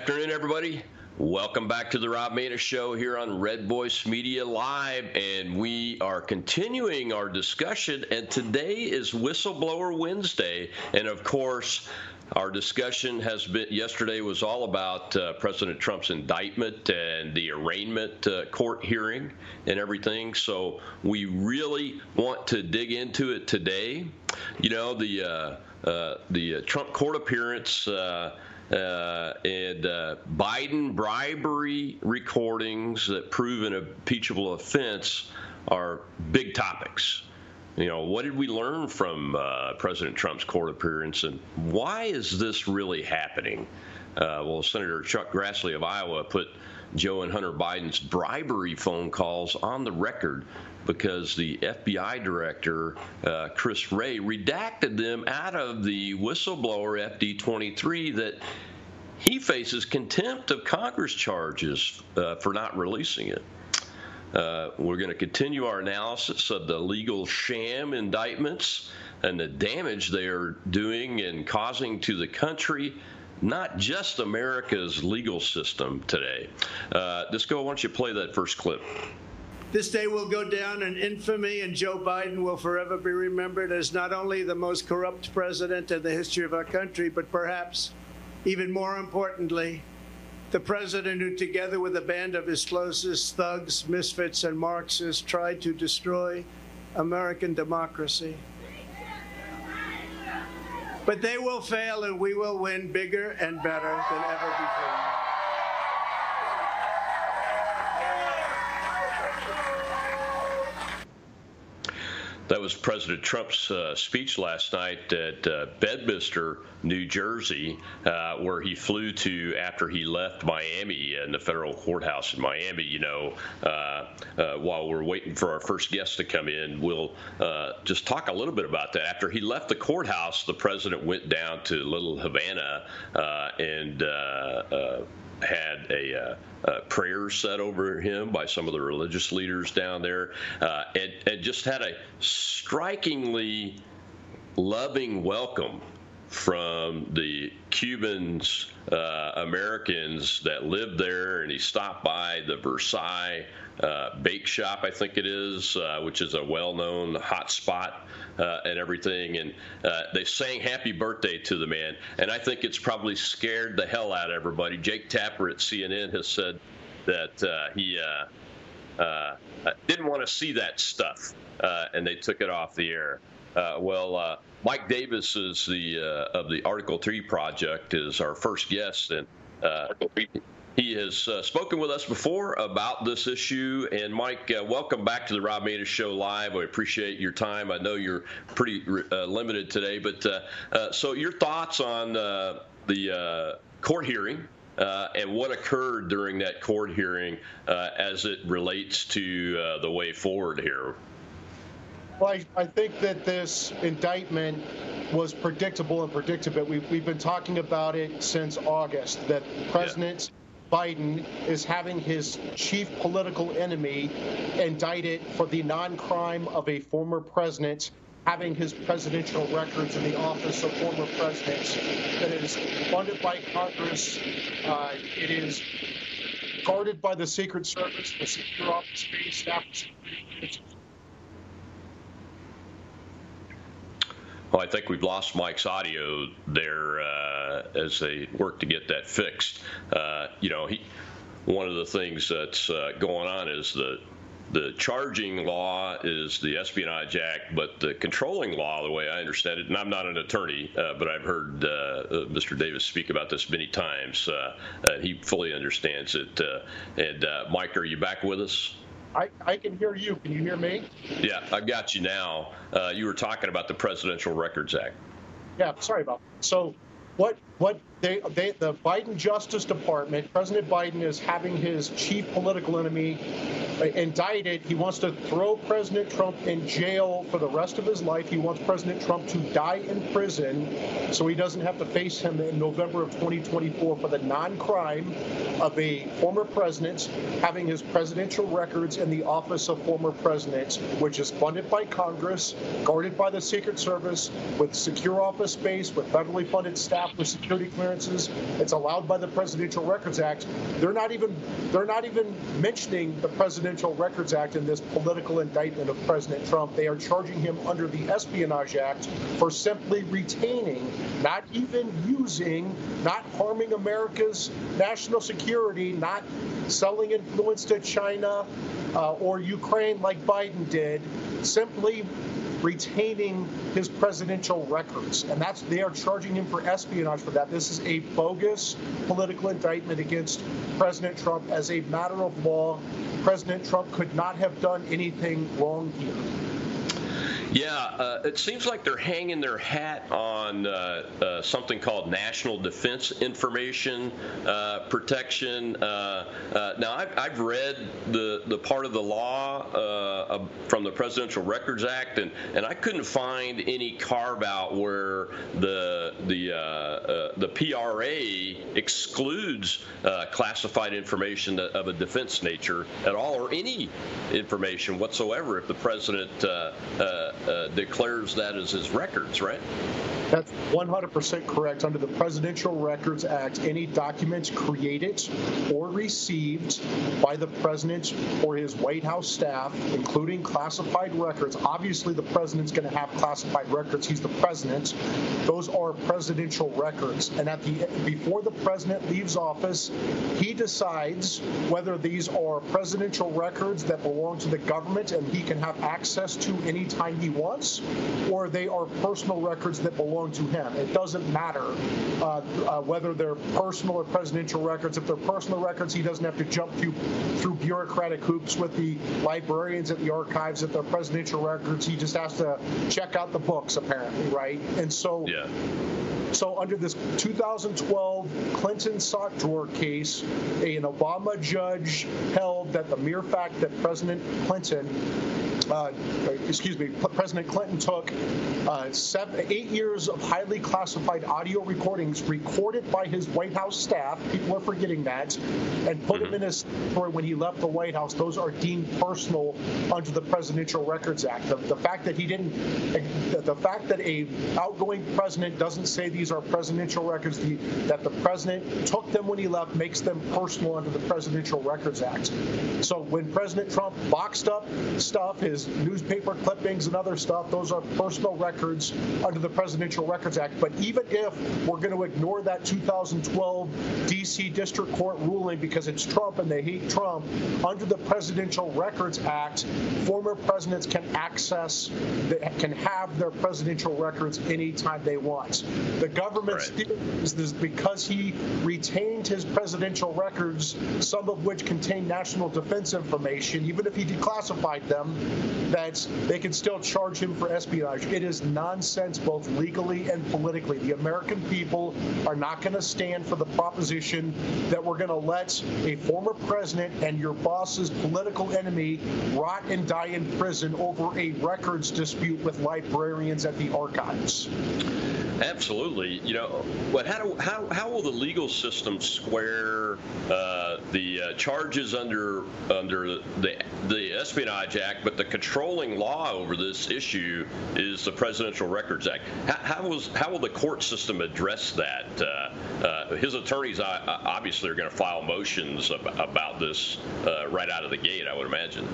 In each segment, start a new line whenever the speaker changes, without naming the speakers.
Afternoon, everybody. Welcome back to the Rob Maness Show here on Red Voice Media Live, and we are continuing our discussion. And today is Whistleblower Wednesday, and of course, our discussion has been yesterday was all about uh, President Trump's indictment and the arraignment uh, court hearing and everything. So we really want to dig into it today. You know, the uh, uh the uh, Trump court appearance uh, uh, and uh, Biden bribery recordings that prove an impeachable offense are big topics. You know, what did we learn from uh, President Trump's court appearance, and why is this really happening? Uh, well, Senator Chuck Grassley of Iowa put Joe and Hunter Biden's bribery phone calls on the record because the FBI director, uh, Chris Wray, redacted them out of the whistleblower FD 23 that he faces contempt of Congress charges uh, for not releasing it. Uh, we're going to continue our analysis of the legal sham indictments and the damage they are doing and causing to the country not just America's legal system today. Uh, Disco, why don't you play that first clip?
This day will go down in infamy, and Joe Biden will forever be remembered as not only the most corrupt president in the history of our country, but perhaps even more importantly, the president who, together with a band of his closest thugs, misfits, and Marxists, tried to destroy American democracy. But they will fail, and we will win bigger and better than ever before.
That was President Trump's uh, speech last night at uh, Bedminster, New Jersey, uh, where he flew to after he left Miami and the federal courthouse in Miami. You know, uh, uh, while we're waiting for our first guest to come in, we'll uh, just talk a little bit about that. After he left the courthouse, the president went down to Little Havana and had a, uh, uh, prayer said over him by some of the religious leaders down there, uh, and, and just had a strikingly loving welcome from the Cubans, uh, Americans that lived there, and he stopped by the Versailles uh, Bake Shop, I think it is, uh, which is a well-known hot spot uh, and everything. And uh, they sang "Happy Birthday" to the man, and I think it's probably scared the hell out of everybody. Jake Tapper at CNN has said that uh, he didn't want to see that stuff, and they took it off the air. well. Mike Davis is the uh, of the Article Three project is our first guest, and uh, he has uh, spoken with us before about this issue. And Mike, uh, welcome back to the Rob Maness Show Live. I appreciate your time. I know you're pretty uh, limited today, but uh, so your thoughts on the court hearing uh, and what occurred during that court hearing uh, as it relates to uh, the way forward here?
Well, I, I, think that this indictment was predictable and predictable. We've, we've been talking about it since August that President yeah. Biden is having his chief political enemy indicted for the non crime of a former president having his presidential records in the office of former presidents that is funded by Congress. Uh, it is guarded by the Secret Service, the secure office space, staff
Well, I think we've lost Mike's audio there uh, as they work to get that fixed. Uh, you know, he, one of the things that's uh, going on is the the charging law is the Espionage Act, but the controlling law, the way I understand it, and I'm not an attorney, uh, but I've heard uh, Mr. Davis speak about this many times. Uh, he fully understands it. and Mike, are you back with us?
I, I can hear you. Can you hear me?
Yeah, I've got you now. Uh, you were talking about the Presidential Records Act.
Yeah, sorry about that. So, what what they, they the Biden Justice Department, President Biden is having his chief political enemy uh, indicted. He wants to throw President Trump in jail for the rest of his life. He wants President Trump to die in prison so he doesn't have to face him in November of 2024 for the non crime of a former president having his presidential records in the office of former presidents, which is funded by Congress, guarded by the Secret Service, with secure office space, with federally funded staff with security clearances. It's allowed by the Presidential Records Act. They're not even they're not even mentioning the Presidential Records Act in this political indictment of President Trump. They are charging him under the Espionage Act for simply retaining, not even using, not harming America's national security, not selling influence to China uh, or Ukraine like Biden did, simply retaining his presidential records. And that's they are charging him for espionage for that. This is a bogus political indictment against President Trump as a matter of law. President Trump could not have done anything wrong here.
Yeah, uh, it seems like they're hanging their hat on uh, uh, something called national defense information uh, protection. Uh, uh, now, I've, I've, read the, the part of the law from the Presidential Records Act, and, and I couldn't find any carve out where the the the PRA excludes classified information of a defense nature at all, or any information whatsoever if the president uh, Uh, declares that as his records, right?
That's 100% correct. Under the Presidential Records Act, any documents created or received by the president or his White House staff, including classified records, obviously the president's going to have classified records. He's the president. Those are presidential records. And at the before the president leaves office, he decides whether these are presidential records that belong to the government and he can have access to anytime he wants, or they are personal records that belong belong to him. It doesn't matter uh, uh, whether they're personal or presidential records. If they're personal records, he doesn't have to jump through, through bureaucratic hoops with the librarians at the archives. If they're presidential records, he just has to check out the books, apparently, right? And so.
Yeah.
So, under this 2012 Clinton sock drawer case, an Obama judge held that the mere fact that President Clinton uh, excuse me, President Clinton took uh, seven, eight years of highly classified audio recordings recorded by his White House staff. People are forgetting that, and put mm-hmm. them in his story when he left the White House. Those are deemed personal under the Presidential Records Act. The, the fact that he didn't, the fact that a outgoing president doesn't say these are presidential records, the, that the president took them when he left, makes them personal under the Presidential Records Act. So when President Trump boxed up stuff, his newspaper clippings and other stuff. Those are personal records under the Presidential Records Act. But even if we're going to ignore that 2012 D.C. District Court ruling because it's Trump and they hate Trump, under the Presidential Records Act, former presidents can access, can have their presidential records anytime they want. The government's right. is this because he retained his presidential records, some of which contain national defense information, even if he declassified them, that they can still charge him for espionage. It is nonsense, both legally and politically. The American people are not going to stand for the proposition that we're going to let a former president and your boss's political enemy rot and die in prison over a records dispute with librarians at the archives.
Absolutely. You know, but how do, how how will the legal system square uh, the uh, charges under under the the Espionage Act, but the controlling law over this issue is the Presidential Records Act? How, how was how will the court system address that? Uh, uh his attorneys uh, obviously are going to file motions about this uh, right out of the gate. I would imagine.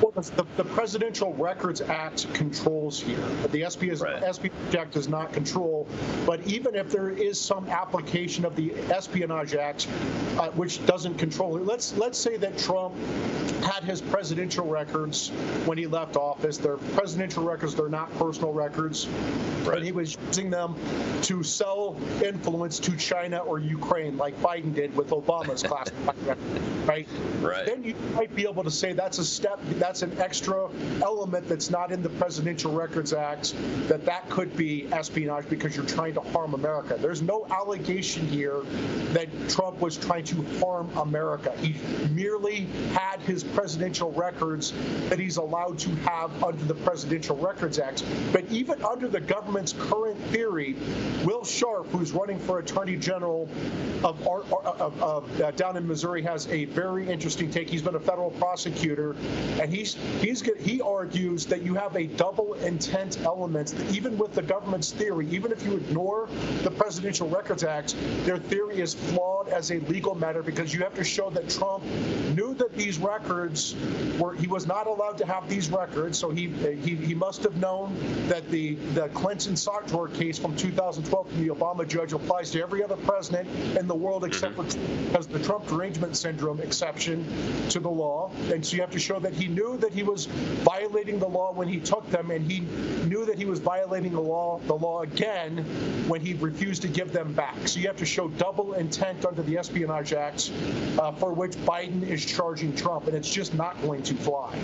Well, the, the Presidential Records Act controls here. The SPS, right. Espionage Act does not control. But even if there is some application of the Espionage Act, uh, which doesn't control it, let's let's say that Trump had his presidential records when he left office. They're presidential presidential records. They're not personal records. Right. And he was using them to sell influence to China or Ukraine, like Biden did with Obama's classified record, right?
Right.
Then you might be able to say that's a step, that's an extra element that's not in the Presidential Records Act, that that could be espionage because you're trying to harm America. There's no allegation here that Trump was trying to harm America. He merely had his presidential records that he's allowed to have under the Presidential Records Act. But even under the government's current theory, Will Scharf, who's running for Attorney General of, of, of uh, down in Missouri, has a very interesting take. He's been a federal prosecutor, and he's he's he argues that you have a double intent element. Even with the government's theory, even if you ignore the Presidential Records Act, their theory is flawed as a legal matter because you have to show that Trump knew that these records were he was not allowed to have these records, so he he, he must have known that the the Clinton drawer case from 2012 from the Obama judge applies to every other president in the world except for because the Trump derangement syndrome exception to the law, and so you have to show that he knew that he was violating the law when he took them, and he knew that he was violating the law the law again when he refused to give them back. So you have to show double intent under the Espionage Act, uh, for which Biden is charging Trump, and it's just not going to fly.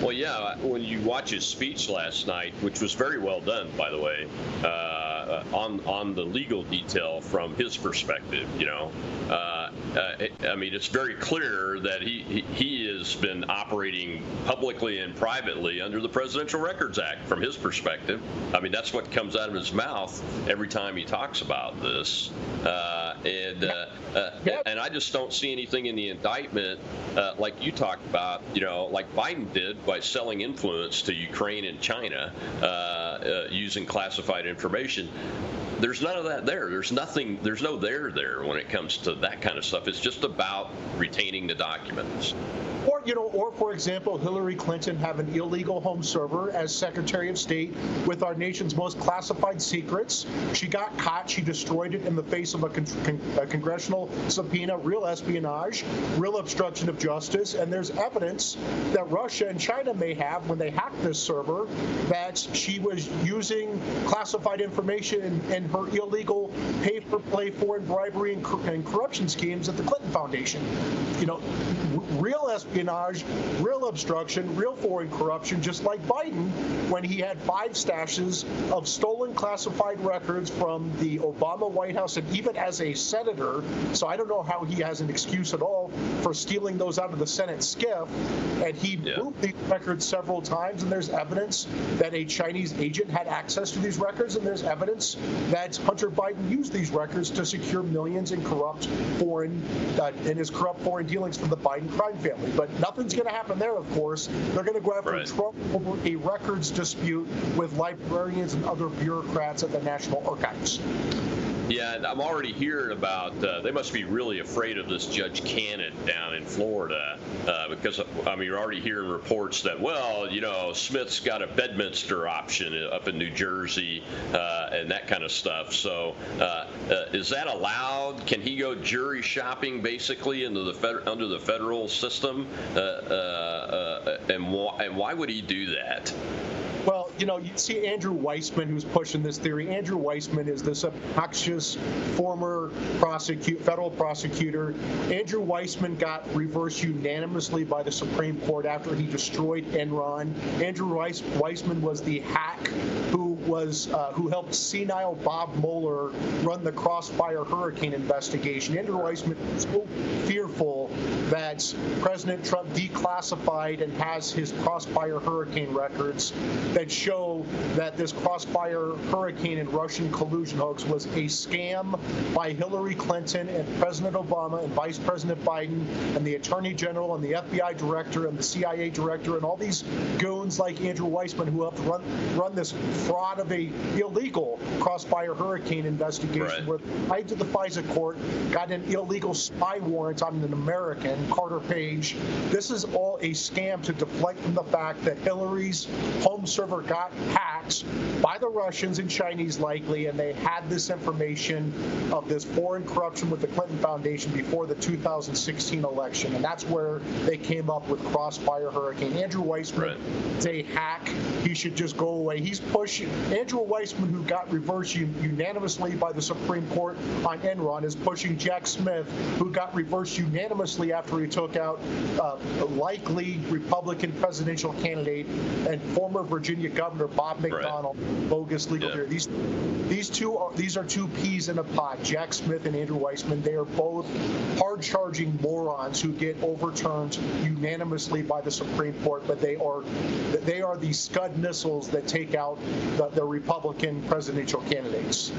Well, yeah, when you watch his speech last night, which was very well done, by the way, uh, on on the legal detail from his perspective, you know, uh, uh, I mean, it's very clear that he, he he has been operating publicly and privately under the Presidential Records Act from his perspective. I mean, that's what comes out of his mouth every time he talks about this, uh, and uh, uh, and I just don't see anything in the indictment like you talked about, you know, like Biden did by selling influence to Ukraine and China uh, uh, using classified information. There's none of that there. There's nothing. There's no there there when it comes to that kind of stuff. It's just about retaining the documents.
Or, you know, or for example, Hillary Clinton have an illegal home server as Secretary of State with our nation's most classified secrets. She got caught. She destroyed it in the face of a, con- a congressional subpoena, real espionage, real obstruction of justice. And there's evidence that Russia and China may have when they hacked this server that she was using classified information in, in her illegal pay for play foreign bribery and, cor- and corruption schemes at the Clinton Foundation. You know, real espionage, real obstruction, real foreign corruption, just like Biden when he had five stashes of stolen classified records from the Obama White House and even as a senator. So I don't know how he has an excuse at all for stealing those out of the Senate SCIF. And he yeah. moved these records several times, and there's evidence that a Chinese agent had access to these records, and there's evidence that Hunter Biden used these records to secure millions in corrupt foreign uh, in his corrupt foreign dealings from the Biden crime family. But nothing's going to happen there, of course. They're going to go after right. Trump over a records dispute with librarians and other bureaucrats at the National Archives.
Yeah, I'm already hearing about. Uh, they must be really afraid of this Judge Cannon down in Florida uh, because I mean you're already hearing reports that well, you know, Smith's got a Bedminster option up in New Jersey uh, and that kind of stuff. So uh, uh, is that allowed? Can he go jury shopping basically into the fed- under the federal system? Uh, and wh- and why would he do that?
Well, you know, you see Andrew Weissmann, who's pushing this theory. Andrew Weissmann is this obnoxious former prosecute, federal prosecutor. Andrew Weissmann got reversed unanimously by the Supreme Court after he destroyed Enron. Andrew Weiss, Weissmann was the hack who was uh, who helped senile Bob Mueller run the Crossfire hurricane investigation. Andrew Weissmann was so fearful that President Trump declassified and has his Crossfire hurricane records that show that this crossfire hurricane and Russian collusion hoax was a scam by Hillary Clinton and President Obama and Vice President Biden and the Attorney General and the FBI Director and the CIA Director and all these goons like Andrew Weissmann who helped run run this fraud of a illegal crossfire hurricane investigation right. where tied to the FISA court got an illegal spy warrant on an American, Carter Page. This is all a scam to deflect from the fact that Hillary's home server got hacked attacks by the Russians and Chinese likely, and they had this information of this foreign corruption with the Clinton Foundation before the 2016 election, and that's where they came up with Crossfire Hurricane. Andrew Weissmann right. is a hack. He should just go away. He's pushing Andrew Weissmann, who got reversed unanimously by the Supreme Court on Enron, is pushing Jack Smith, who got reversed unanimously after he took out uh, likely Republican presidential candidate and former Virginia Governor Bob McDonnell, right. bogus legal yeah. These these two are these are two peas in a pod. Jack Smith and Andrew Weissmann. They are both hard-charging morons who get overturned unanimously by the Supreme Court, but they are they are the Scud missiles that take out the, the Republican presidential candidates.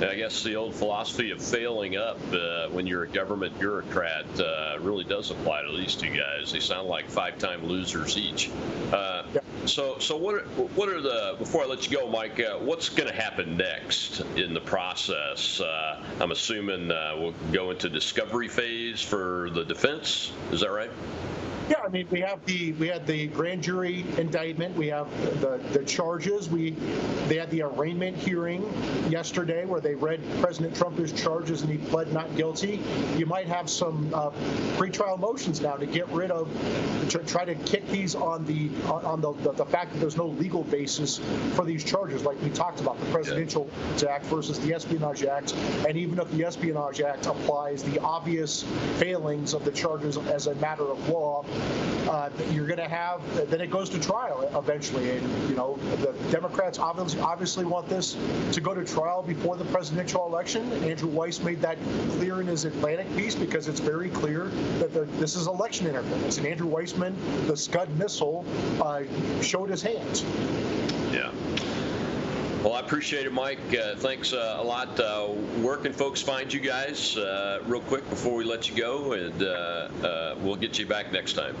I guess the old philosophy of failing up uh, when you're a government bureaucrat uh, really does apply to these two guys. They sound like five-time losers each. Uh, yeah. So, so what? Are, what are the? Before I let you go, Mike, uh, what's going to happen next in the process? Uh, I'm assuming uh, we'll go into discovery phase for the defense. Is that right?
I mean, we have the we had the grand jury indictment. We have the the charges. We they had the arraignment hearing yesterday where they read President Trump's charges and he pled not guilty. You might have some uh, pretrial motions now to get rid of to try to kick these on the on the, the, the fact that there's no legal basis for these charges, like we talked about the Presidential yeah. Act versus the Espionage Act, and even if the Espionage Act applies the obvious failings of the charges as a matter of law uh, you're going to have then it goes to trial eventually. And you know the Democrats obviously obviously want this to go to trial before the presidential election. Andrew Weiss made that clear in his Atlantic piece because it's very clear that the, this is election interference. And Andrew Weissmann the Scud missile, uh, showed his hands.
Yeah. Well, I appreciate it, Mike. Uh, thanks uh, a lot. Uh, where can folks find you guys, uh, real quick, before we let you go? And uh, uh, we'll get you back next time.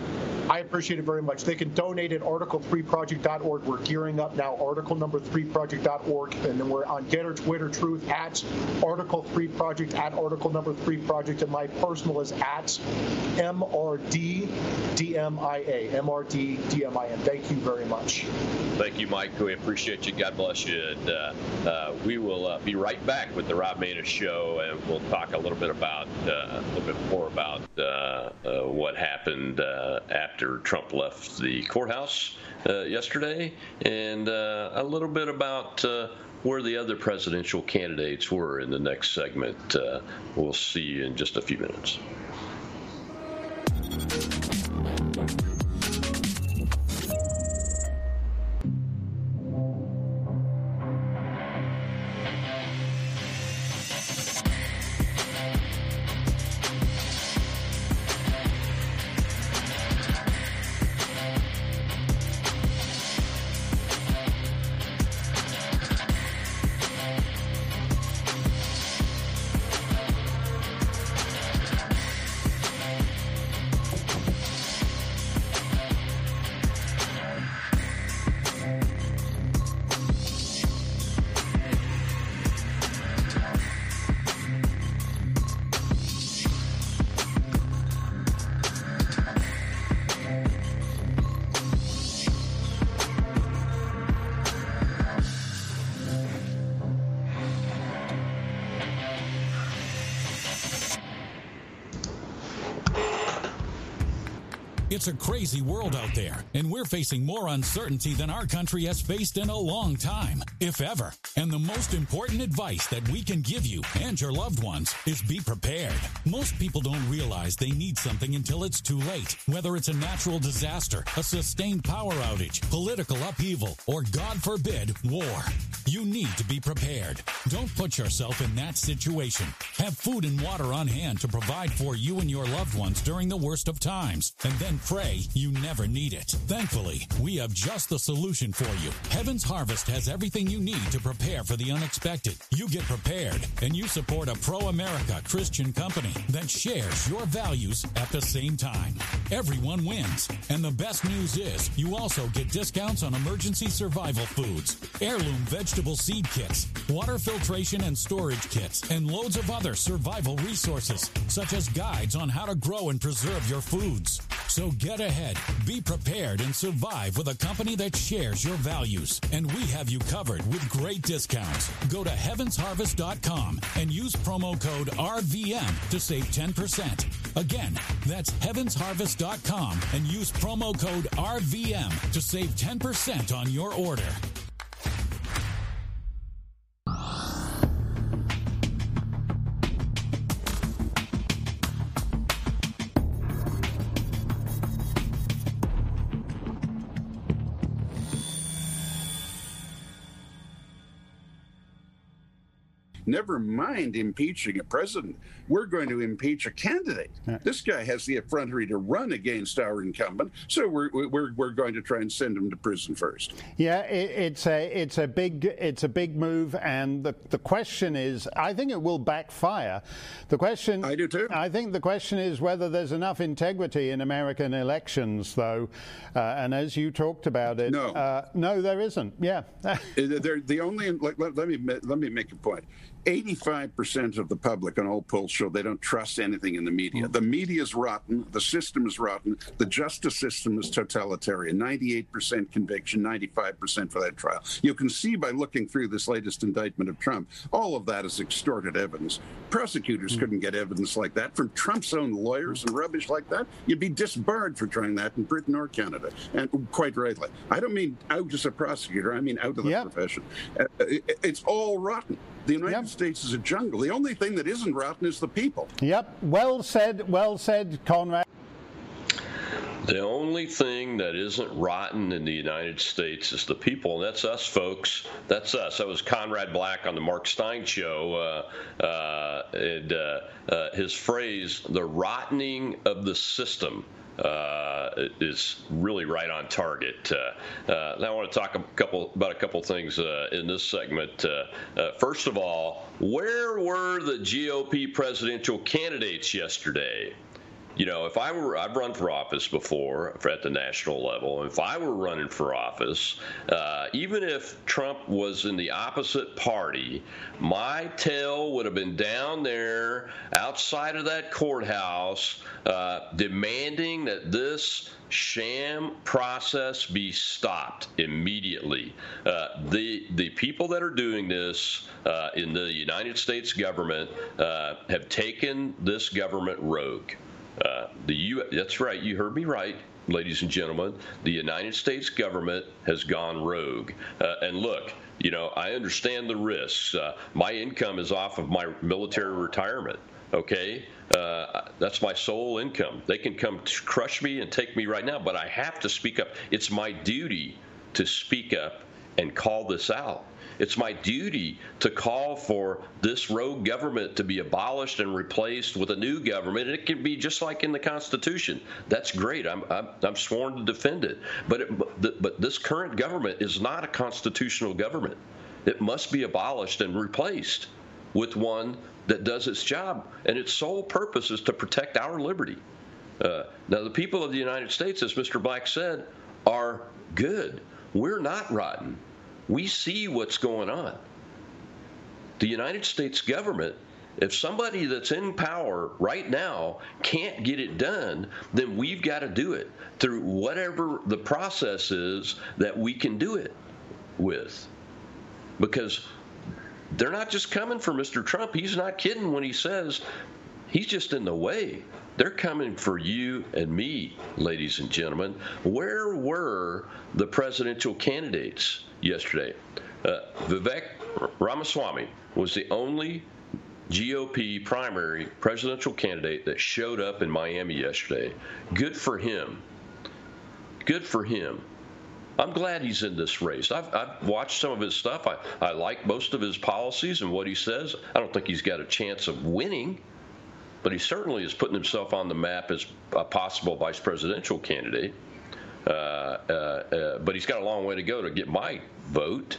I appreciate it very much. They can donate at article3project.org. We're gearing up now, article number 3project.org. And then we're on Gettr, Twitter, Truth, at article 3 project, at article number 3 project. And my personal is at MRD DMIA. MRD DMIA. Thank you very much.
Thank you, Mike. We appreciate you. God bless you and uh, uh, we will uh, be right back with the Rob Maness Show, and we'll talk a little bit about a little bit more about what happened after Trump left the courthouse yesterday, and a little bit about where the other presidential candidates were in the next segment. Uh, we'll see you in just a few minutes.
There, and we're facing more uncertainty than our country has faced in a long time, if ever. And the most important advice that we can give you and your loved ones is be prepared. Most people don't realize they need something until it's too late, whether it's a natural disaster, a sustained power outage, political upheaval, or God forbid, war. You need to be prepared. Don't put yourself in that situation. Have food and water on hand to provide for you and your loved ones during the worst of times, and then pray you never need it. Thankfully, we have just the solution for you. Heaven's Harvest has everything you need to prepare for the unexpected. You get prepared and you support a pro America Christian company that shares your values at the same time. Everyone wins. And the best news is you also get discounts on emergency survival foods, heirloom vegetable seed kits, water filtration and storage kits, and loads of other survival resources, such as guides on how to grow and preserve your foods. So get ahead, be prepared, and survive with a company that shares your values. And we have you covered with great discounts. Go to heavensharvest.com and use promo code RVM to save 10%. Again, that's heavensharvest.com and use promo code RVM to save 10% on your order.
Never mind impeaching a president. We're going to impeach a candidate. Yeah. This guy has the effrontery to run against our incumbent, so we're, we're, we're going to try and send him to prison first.
Yeah, it, it's a it's a big it's a big move, and the the question is, I think it will backfire. The question
I do too.
I think the question is whether there's enough integrity in American elections, though. Uh, and as you talked about it,
no,
uh, no, there isn't. Yeah,
they're the only. Let, let, let me let me make a point 85% of the public on all polls show they don't trust anything in the media. Mm-hmm. The media is rotten. The system is rotten. The justice system is totalitarian. 98% conviction, 95% for that trial. You can see by looking through this latest indictment of Trump, all of that is extorted evidence. Prosecutors mm-hmm. couldn't get evidence like that from Trump's own lawyers and rubbish like that. You'd be disbarred for trying that in Britain or Canada. And quite rightly. I don't mean out as a prosecutor, I mean out of the yep. profession. Uh, it's all rotten. The United yep. States is a jungle. The only thing that isn't rotten is the people.
Yep. Well said. Well said, Conrad.
The only thing that isn't rotten in the United States is the people, and that's us, folks. That's us. That was Conrad Black on the Mark Steyn show, uh, uh, and uh, uh his phrase, "the rottening of the system." Uh, is really right on target. Uh, uh, now I want to talk a couple about a couple things in this segment. First of all, where were the GOP presidential candidates yesterday? You know, if I were, I've run for office before at the national level. If I were running for office, uh, even if Trump was in the opposite party, my tail would have been down there outside of that courthouse uh, demanding that this sham process be stopped immediately. Uh, the the people that are doing this uh, in the United States government uh, have taken this government rogue. Uh, the U. That's right. You heard me right, ladies and gentlemen. The United States government has gone rogue. Uh, and look, you know, I understand the risks. Uh, my income is off of my military retirement. Okay, uh, that's my sole income. They can come crush me and take me right now, but I have to speak up. It's my duty to speak up and call this out. It's my duty to call for this rogue government to be abolished and replaced with a new government. It can be just like in the Constitution. That's great. I'm, I'm, I'm sworn to defend it. But, it, but, but this current government is not a constitutional government. It must be abolished and replaced with one that does its job. And its sole purpose is to protect our liberty. Uh, now, the people of the United States, as Mr. Black said, are good. We're not rotten we see what's going on. The United States government, if somebody that's in power right now can't get it done, then we've got to do it through whatever the process is that we can do it with. Because they're not just coming for Mr. Trump. He's not kidding when he says he's just in the way. They're coming for you and me, ladies and gentlemen. Where were the presidential candidates yesterday? Uh, Vivek Ramaswamy was the only GOP primary presidential candidate that showed up in Miami yesterday. Good for him. Good for him. I'm glad he's in this race. I've, I've, watched some of his stuff. I, I like most of his policies and what he says. I don't think he's got a chance of winning but he certainly is putting himself on the map as a possible vice presidential candidate. Uh, uh, uh, but he's got a long way to go to get my vote,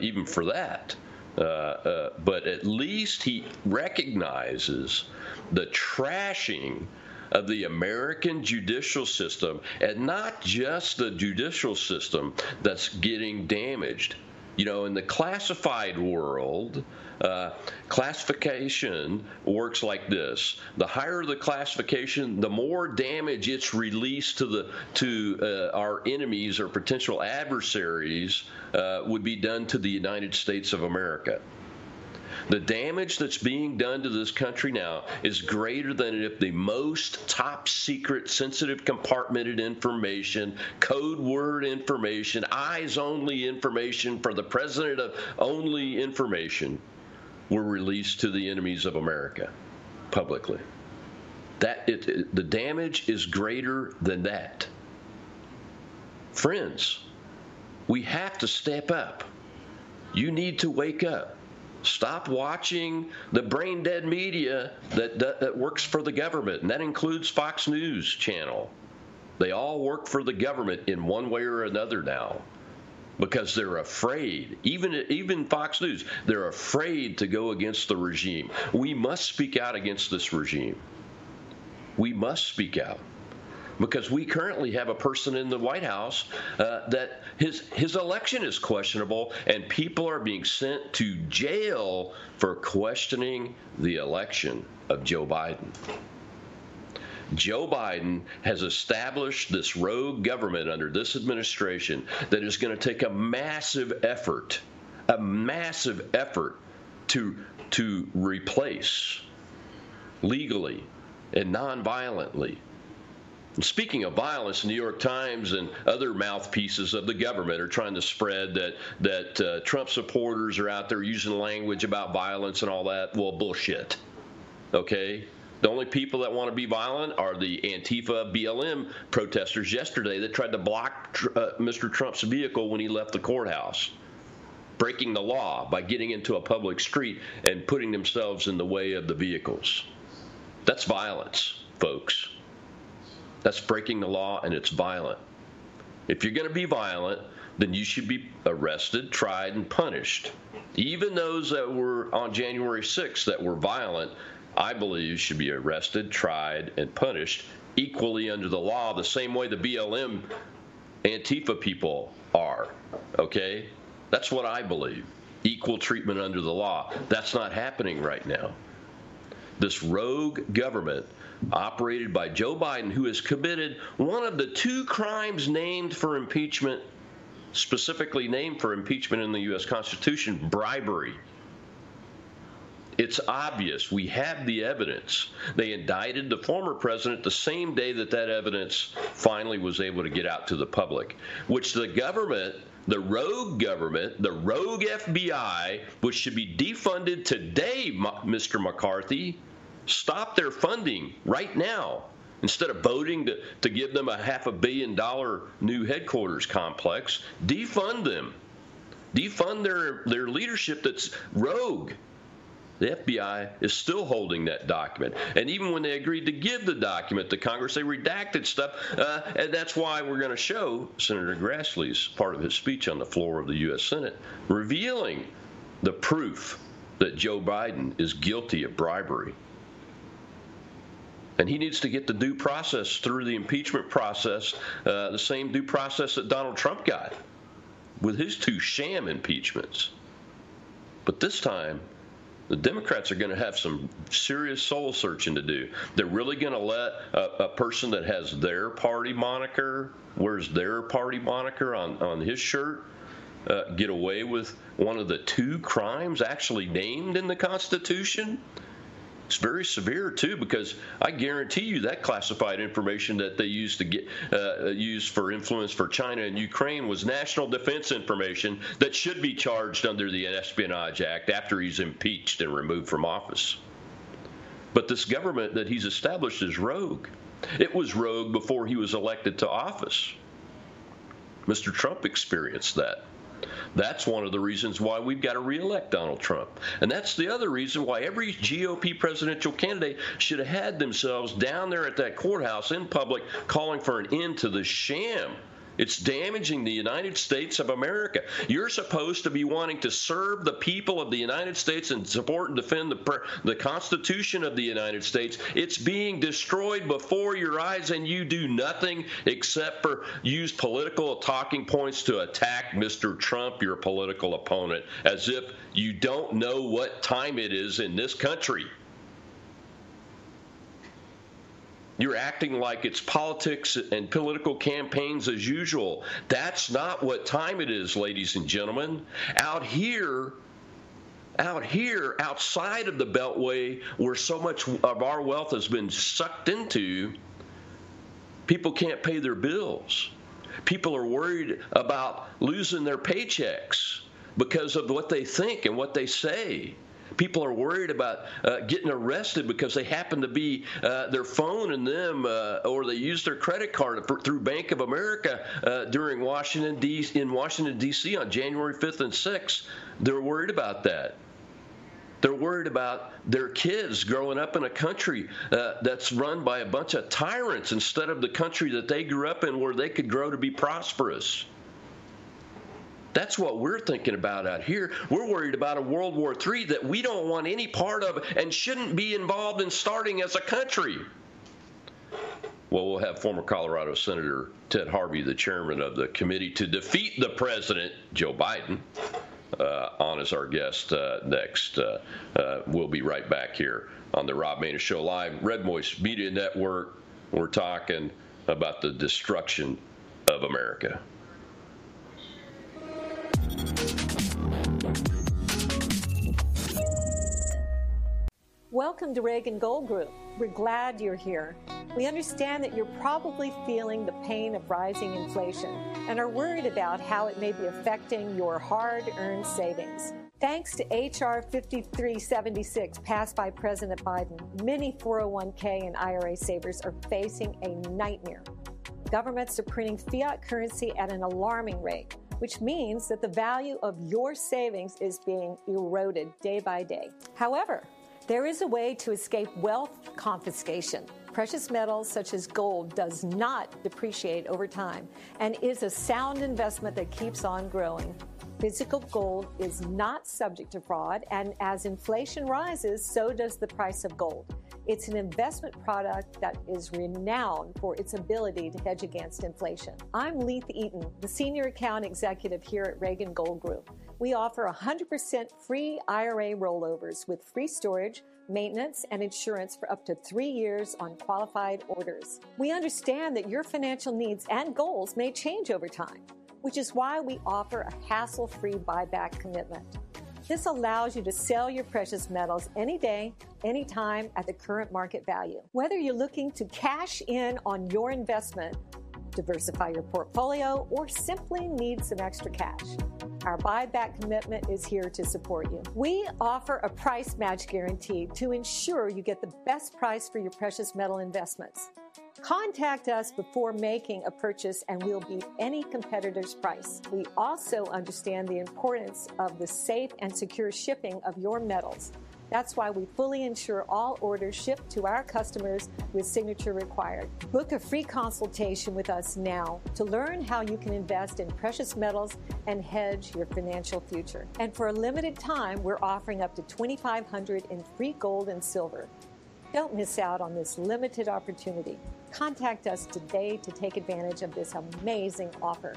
even for that. But at least he recognizes the trashing of the American judicial system, and not just the judicial system that's getting damaged. You know, in the classified world, uh, classification works like this: the higher the classification, the more damage it's released to the to uh, our enemies or potential adversaries uh, would be done to the United States of America. The damage that's being done to this country now is greater than if the most top secret, sensitive, compartmented information, code word information, eyes only information for the president of only information were released to the enemies of America publicly. That it, it, the damage is greater than that. Friends, we have to step up. You need to wake up. Stop watching the brain dead media that, that, that, works for the government, and that includes Fox News Channel. They all work for the government in one way or another now because they're afraid. Even, even Fox News, they're afraid to go against the regime. We must speak out against this regime. We must speak out because we currently have a person in the White House uh, that his his election is questionable, and people are being sent to jail for questioning the election of Joe Biden. Joe Biden has established this rogue government under this administration that is going to take a massive effort, a massive effort to to replace legally and nonviolently speaking of violence, the New York Times and other mouthpieces of the government are trying to spread that that uh, Trump supporters are out there using language about violence and all that. Well, bullshit. Okay. The only people that want to be violent are the Antifa BLM protesters yesterday that tried to block uh, Mr. Trump's vehicle when he left the courthouse, breaking the law by getting into a public street and putting themselves in the way of the vehicles. That's violence, folks. That's breaking the law and it's violent. If you're going to be violent, then you should be arrested, tried, and punished. Even those that were on January 6th that were violent, I believe should be arrested, tried, and punished equally under the law, the same way the BLM Antifa people are. Okay? That's what I believe. Equal treatment under the law. That's not happening right now. This rogue government operated by Joe Biden, who has committed one of the two crimes named for impeachment, specifically named for impeachment in the U.S. Constitution bribery. It's obvious. We have the evidence. They indicted the former president the same day that that evidence finally was able to get out to the public, which the government the rogue government, the rogue FBI, which should be defunded today, Mr. McCarthy, stop their funding right now instead of voting to, to give them a half a billion dollar new headquarters complex defund them defund their, their leadership that's rogue the FBI is still holding that document. And even when they agreed to give the document to Congress, they redacted stuff. Uh, and that's why we're going to show Senator Grassley's part of his speech on the floor of the U.S. Senate, revealing the proof that Joe Biden is guilty of bribery. And he needs to get the due process through the impeachment process, uh, the same due process that Donald Trump got with his two sham impeachments. But this time, the Democrats are going to have some serious soul searching to do. They're really going to let a, a, person that has their party moniker, wears their party moniker on, on his shirt, uh, get away with one of the two crimes actually named in the Constitution? It's very severe too, because I guarantee you that classified information that they used to get uh, used for influence for China and Ukraine was national defense information that should be charged under the Espionage Act after he's impeached and removed from office. But this government that he's established is rogue. It was rogue before he was elected to office. Mr. Trump experienced that. That's one of the reasons why we've got to reelect Donald Trump. And that's the other reason why every GOP presidential candidate should have had themselves down there at that courthouse in public calling for an end to the sham It's damaging the United States of America. You're supposed to be wanting to serve the people of the United States and support and defend the, the Constitution of the United States. It's being destroyed before your eyes, and you do nothing except for use political talking points to attack Mr. Trump, your political opponent, as if you don't know what time it is in this country. You're acting like it's politics and political campaigns as usual. That's not what time it is, ladies and gentlemen. Out here, out here, outside of the Beltway, where so much of our wealth has been sucked into, people can't pay their bills. People are worried about losing their paychecks because of what they think and what they say people are worried about uh, getting arrested because they happen to be uh, their phone and them, uh, or they use their credit card for, through Bank of America uh, during Washington D. in Washington D.C. on January 5th and 6th. They're worried about that. They're worried about their kids growing up in a country uh, that's run by a bunch of tyrants instead of the country that they grew up in where they could grow to be prosperous. That's what we're thinking about out here. We're worried about a World War III that we don't want any part of and shouldn't be involved in starting as a country. Well, we'll have former Colorado Senator Ted Harvey, the chairman of the committee to defeat the president, Joe Biden, uh, on as our guest uh, next. Uh, uh we'll be right back here on the Rob Maness Show Live, Red Voice Media Network. We're talking about the destruction of America.
Welcome to Reagan Gold Group. We're glad you're here. We understand that you're probably feeling the pain of rising inflation and are worried about how it may be affecting your hard earned savings. Thanks to H.R. 5376 passed by President Biden, many 401k and IRA savers are facing a nightmare. Governments are printing fiat currency at an alarming rate, which means that the value of your savings is being eroded day by day. However, there is a way to escape wealth confiscation. Precious metals such as gold does not depreciate over time and is a sound investment that keeps on growing. Physical gold is not subject to fraud, and as inflation rises, so does the price of gold. It's an investment product that is renowned for its ability to hedge against inflation. I'm Leith Eaton, the Senior Account Executive here at Reagan Gold Group. We offer 100% free IRA rollovers with free storage, maintenance, and insurance for up to three years on qualified orders. We understand that your financial needs and goals may change over time which is why we offer a hassle free buyback commitment. This allows you to sell your precious metals any day, anytime at the current market value. Whether you're looking to cash in on your investment, diversify your portfolio, or simply need some extra cash. Our buyback commitment is here to support you. We offer a price match guarantee to ensure you get the best price for your precious metal investments. Contact us before making a purchase and we'll beat any competitor's price. We also understand the importance of the safe and secure shipping of your metals. That's why we fully insure all orders shipped to our customers with signature required. Book a free consultation with us now to learn how you can invest in precious metals and hedge your financial future. And for a limited time, we're offering up to 2500 in free gold and silver. Don't miss out on this limited opportunity. Contact us today to take advantage of this amazing offer.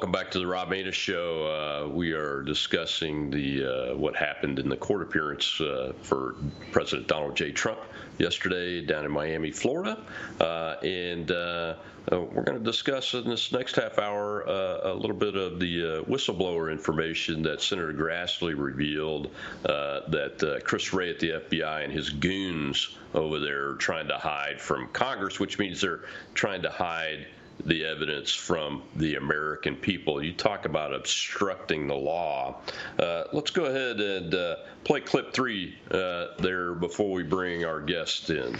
Welcome back to the Rob Maness Show. Uh, we are discussing the uh, what happened in the court appearance uh, for President Donald J. Trump yesterday down in Miami, Florida, uh, and uh, uh, we're going to discuss in this next half hour a little bit of the whistleblower information that Senator Grassley revealed that Chris Wray at the FBI and his goons over there are trying to hide from Congress, which means they're trying to hide the evidence from the American people. You talk about obstructing the law. Uh, let's go ahead and uh, play clip three uh, there before we bring our guest in.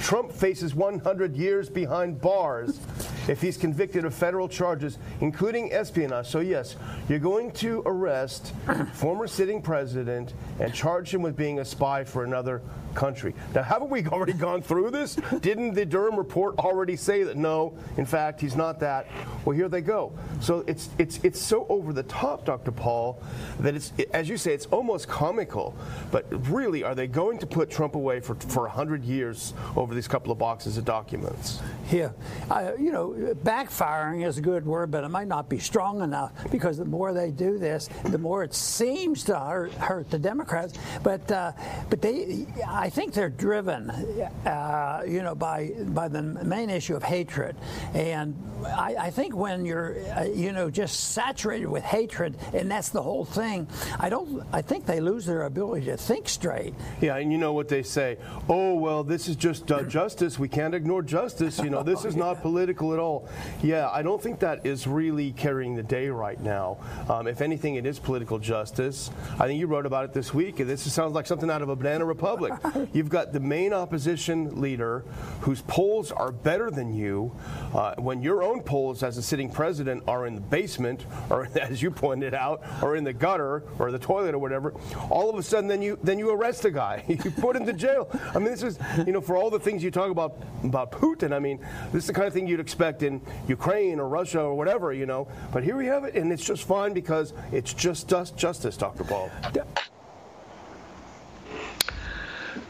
Trump faces 100 years behind bars if he's convicted of federal charges, including espionage. So, yes, you're going to arrest former sitting president and charge him with being a spy for another country. Now, haven't we already gone through this? Didn't the Durham report already say that no, in fact, he's not that? Well, here they go. So it's it's it's so over the top, Dr. Paul, that it's as you say, it's almost comical. But really, are they going to put Trump away for for hundred years over these couple of boxes of documents?
Yeah, uh, you know, backfiring is a good word, but it might not be strong enough because the more they do this, the more it seems to hurt, hurt the Democrats. But uh, but they, I think they're driven, uh, you know, by by the main issue of hatred, and I, I think when you're, uh, you know, just saturated with hatred, and that's the whole thing. I don't. I think they lose their ability to think straight.
Yeah, and you know what they say? Oh well, this is just uh, justice. We can't ignore justice. You know, this is not political at all. Yeah, I don't think that is really carrying the day right now. Um, if anything, it is political justice. I think you wrote about it this week, and this sounds like something out of a banana republic. You've got the main opposition leader whose polls are better than you. Uh, when your own polls as a sitting president are in the basement, or as you pointed out, or in the gutter or the toilet or whatever, all of a sudden then you then you arrest a guy, you put him to jail. I mean, this is you know for all the things you talk about about Putin. I mean, this is the kind of thing you'd expect in Ukraine or Russia or whatever, you know. But here we have it, and it's just fine because it's just justice, Dr. Paul.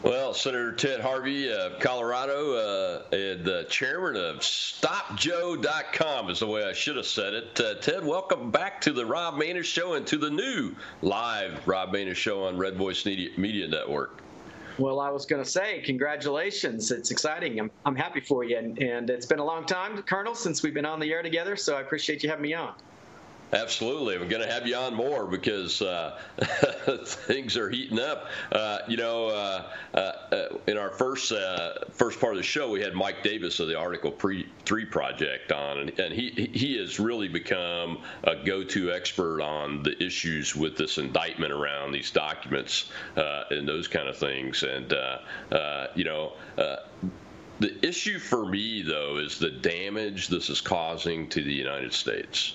Well, Senator Ted Harvey of Colorado uh, and the chairman of StopJoe.com is the way I should have said it. Uh, Ted, welcome back to the Rob Maness Show and to the new live Rob Maness Show on Red Voice Media, Media Network.
Well, I was going to say, congratulations. It's exciting. I'm, I'm happy for you. And, and it's been a long time, Colonel, since we've been on the air together, so I appreciate you having me on.
Absolutely. We're going to have you on more because uh, things are heating up. Uh, you know, uh, uh, uh in our first uh, first part of the show, we had Mike Davis of the Article 3 Project on, and, and he he has really become a go-to expert on the issues with this indictment around these documents and those kind of things. And you know. the issue for me, though, is the damage this is causing to the United States.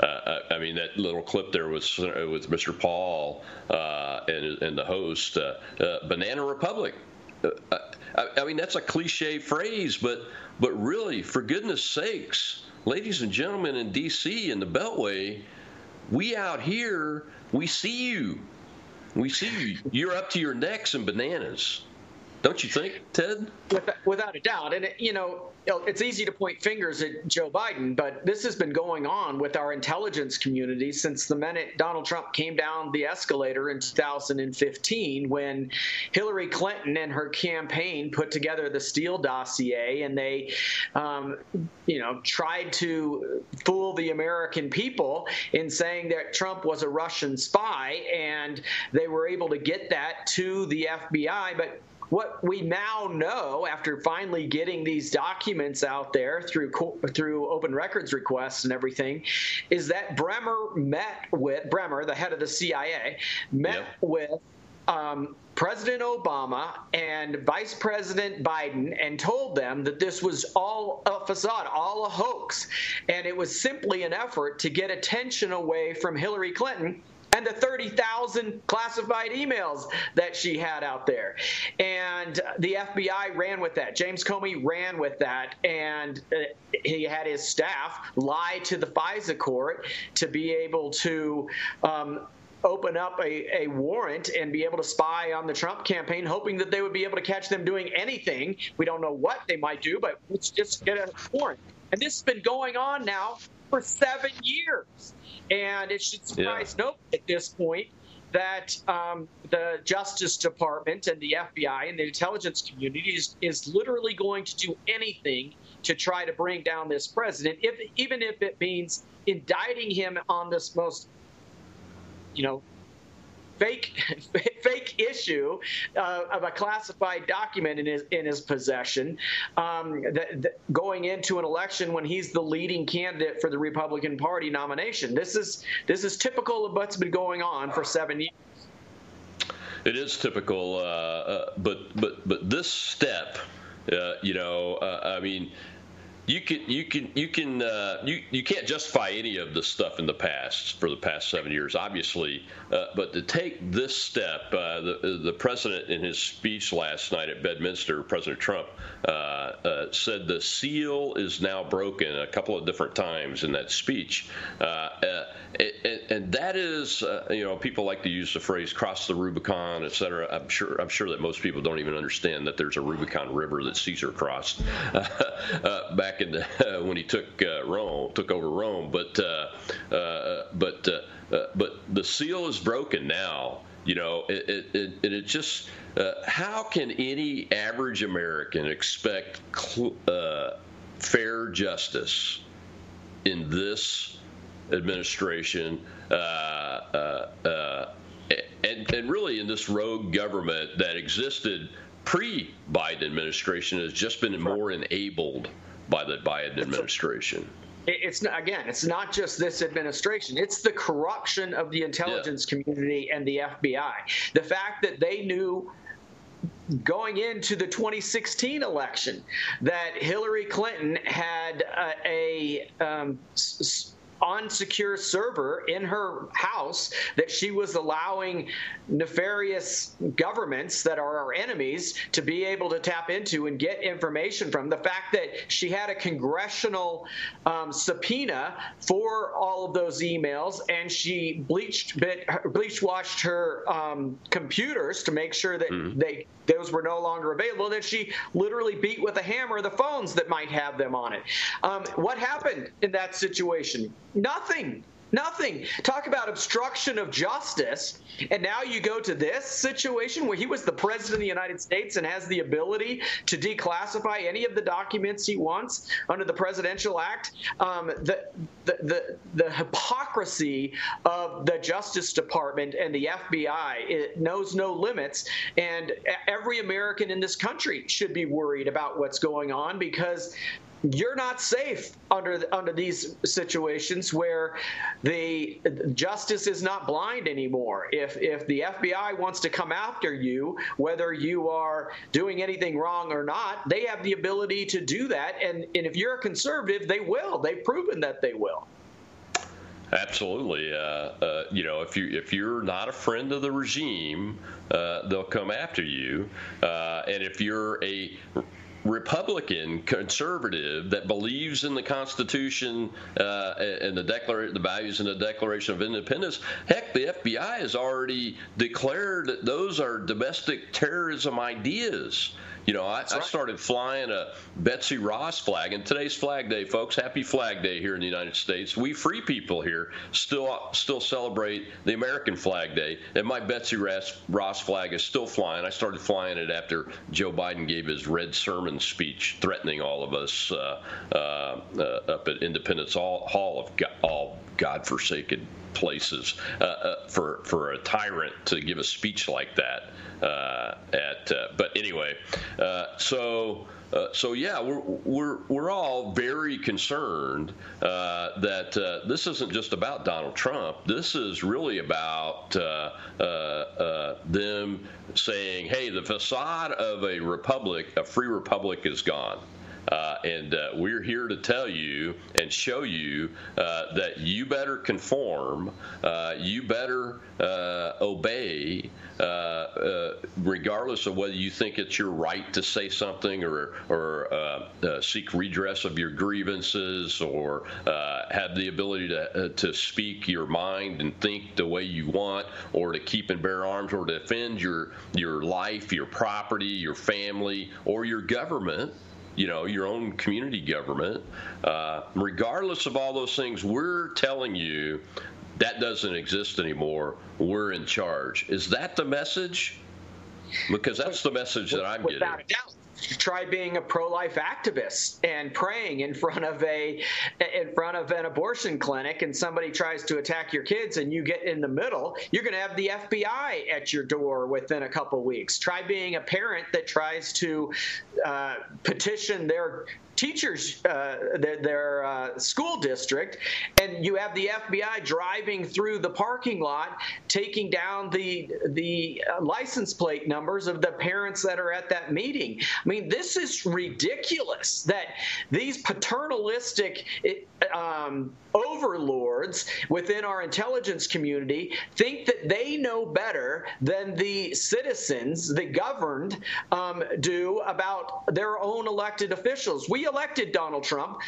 Uh, I mean, that little clip there was uh, with Mr. Paul uh, and, and the host, uh, uh Banana Republic. Uh, I, I, mean, that's a cliche phrase, but but really, for goodness sakes, ladies and gentlemen in D.C. in the Beltway, we out here, we see you. We see you. You're up to your necks in bananas. Don't you think, Ted?
Without a doubt. And, you know, it's easy to point fingers at Joe Biden, but this has been going on with our intelligence community since the minute Donald Trump came down the escalator in 2015 when Hillary Clinton and her campaign put together the Steele dossier and they, um, you know, tried to fool the American people in saying that Trump was a Russian spy, and they were able to get that to the FBI. But what we now know after finally getting these documents out there through through open records requests and everything is that Brennan met with Brennan, the head of the CIA, met yep. with um, President Obama and Vice President Biden and told them that this was all a facade, all a hoax, and it was simply an effort to get attention away from Hillary Clinton and the 30,000 classified emails that she had out there. And the FBI ran with that. James Comey ran with that. And uh, he had his staff lie to the FISA court to be able to. Um, open up a, a warrant and be able to spy on the Trump campaign, hoping that they would be able to catch them doing anything. We don't know what they might do, but let's just get a warrant. And this has been going on now for seven years. And it should surprise yeah. nobody at this point that um, the Justice Department and the FBI and the intelligence community is, is literally going to do anything to try to bring down this president, if even if it means indicting him on this most, you know, fake fake issue uh, of a classified document in his in his possession, um, that, that going into an election when he's the leading candidate for the Republican Party nomination. This is this is typical of what's been going on for seven years.
It is typical, uh, uh, but but but this step, uh, you know, uh, I mean you can you can you can uh, you you can't justify any of the stuff in the past for the past seven years, obviously. Uh, but to take this step, uh, the the president in his speech last night at Bedminster, President Trump uh, uh, said the seal is now broken a couple of different times in that speech, uh, and, and, that is you know people like to use the phrase "cross the Rubicon," et cetera. I'm sure I'm sure that most people don't even understand that there's a Rubicon River that Caesar crossed back back in the, uh, when he took uh, Rome, took over Rome. But uh, uh, but uh, but the seal is broken now. You know, it it, it, it just how can any average American expect cl- fair justice in this administration? and, and really in this rogue government that existed pre-Biden administration has just been more enabled by the Biden administration.
It's not, again, it's not just this administration. It's the corruption of the intelligence yeah. community and the FBI. The fact that they knew going into the 2016 election that Hillary Clinton had a, a um, s- on secure server in her house that she was allowing nefarious governments that are our enemies to be able to tap into and get information from. The fact that she had a congressional um, subpoena for all of those emails and she bleached bit, bleach washed her um, computers to make sure that mm-hmm. they those were no longer available. That she literally beat with a hammer the phones that might have them on it. Um, what happened in that situation? Nothing. Nothing. Talk about obstruction of justice. And now you go to this situation where he was the president of the United States and has the ability to declassify any of the documents he wants under the Presidential Act. Um, the, the, the, the hypocrisy of the Justice Department and the FBI it knows no limits. And every American in this country should be worried about what's going on because you're not safe under under these situations where the justice is not blind anymore. If if the FBI wants to come after you, whether you are doing anything wrong or not, they have the ability to do that. And and if you're a conservative, they will. They've proven that they will.
Absolutely. Uh, uh, you know, if you if you're not a friend of the regime, uh, they'll come after you. Uh, and if you're a Republican conservative that believes in the Constitution uh, and the declar- the values in the Declaration of Independence. Heck, the FBI has already declared that those are domestic terrorism ideas. You know, I, right. I, started flying a Betsy Ross flag, and today's Flag Day, folks. Happy Flag Day here in the United States. We free people here still still celebrate the American Flag Day, and my Betsy Ross, Ross flag is still flying. I started flying it after Joe Biden gave his red sermon speech, threatening all of us uh, uh, uh, up at Independence Hall of God, all godforsaken places uh, uh, for for a tyrant to give a speech like that. Uh, at uh, but anyway, uh, so. So yeah, we're, we're we're all very concerned that this isn't just about Donald Trump. This is really about them saying, "Hey, the facade of a republic, a free republic, is gone." Uh, and uh, we're here to tell you and show you uh, that you better conform, uh, you better uh, obey, uh, regardless of whether you think it's your right to say something or, or seek redress of your grievances or have the ability to, to speak your mind and think the way you want or to keep and bear arms or defend your, your life, your property, your family, or your government you know, your own community government. Uh, regardless of all those things, we're telling you that doesn't exist anymore. We're in charge. Is that the message? Because that's the message that I'm
Without
getting.
A doubt try being a pro-life activist and praying in front of a in front of an abortion clinic and somebody tries to attack your kids and you get in the middle you're going to have the FBI at your door within a couple weeks. Try being a parent that tries to uh, petition their teachers, uh, their, their uh, school district, and you have the FBI driving through the parking lot, taking down the the uh, license plate numbers of the parents that are at that meeting. I mean, this is ridiculous that these paternalistic um, overlords within our intelligence community think that they know better than the citizens, the governed, um, do about their own elected officials. We elected Donald Trump,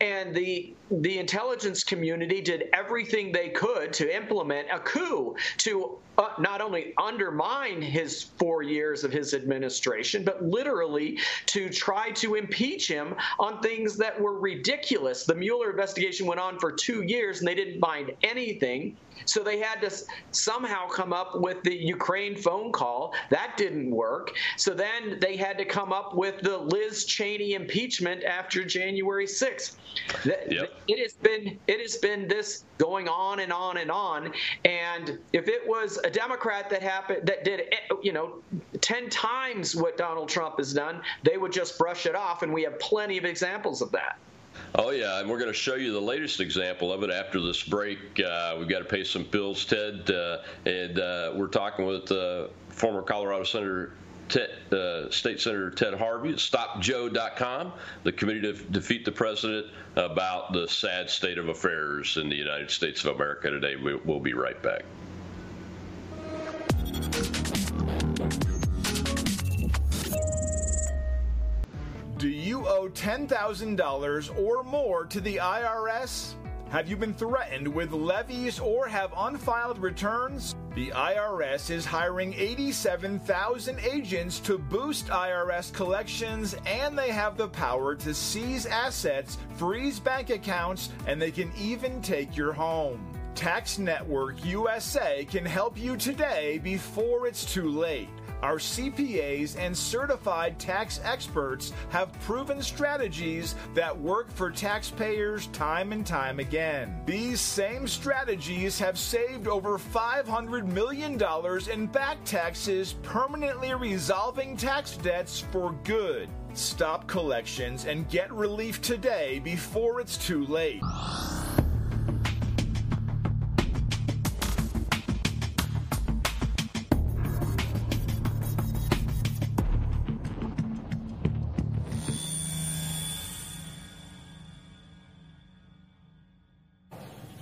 and the the intelligence community did everything they could to implement a coup to uh, not only undermine his four years of his administration, but literally to try to impeach him on things that were ridiculous. The Mueller investigation went on for two years and they didn't find anything. So they had to somehow come up with the Ukraine phone call. That didn't work. So then they had to come up with the Liz Cheney impeachment after January 6th. Yep. It has been it has been this going on and on and on. And if it was a Democrat that happened that did eh, you know 10 times what Donald Trump has done, they would just brush it off and we have plenty of examples of that.
Oh, yeah, and we're going to show you the latest example of it after this break. Uh, we've got to pay some bills, Ted, uh, and uh, we're talking with uh, former Colorado Senator Ted, uh, State Senator Ted Harvey at StopJoe.com, the committee to defeat the president, about the sad state of affairs in the United States of America today. We'll be right back.
Owe $10,000 or more to the IRS? Have you been threatened with levies or have unfiled returns? The IRS is hiring 87,000 agents to boost IRS collections, and they have the power to seize assets, freeze bank accounts, and they can even take your home. Tax Network USA can help you today before it's too late. Our CPAs and certified tax experts have proven strategies that work for taxpayers time and time again. These same strategies have saved over $500 million in back taxes, permanently resolving tax debts for good. Stop collections and get relief today before it's too late.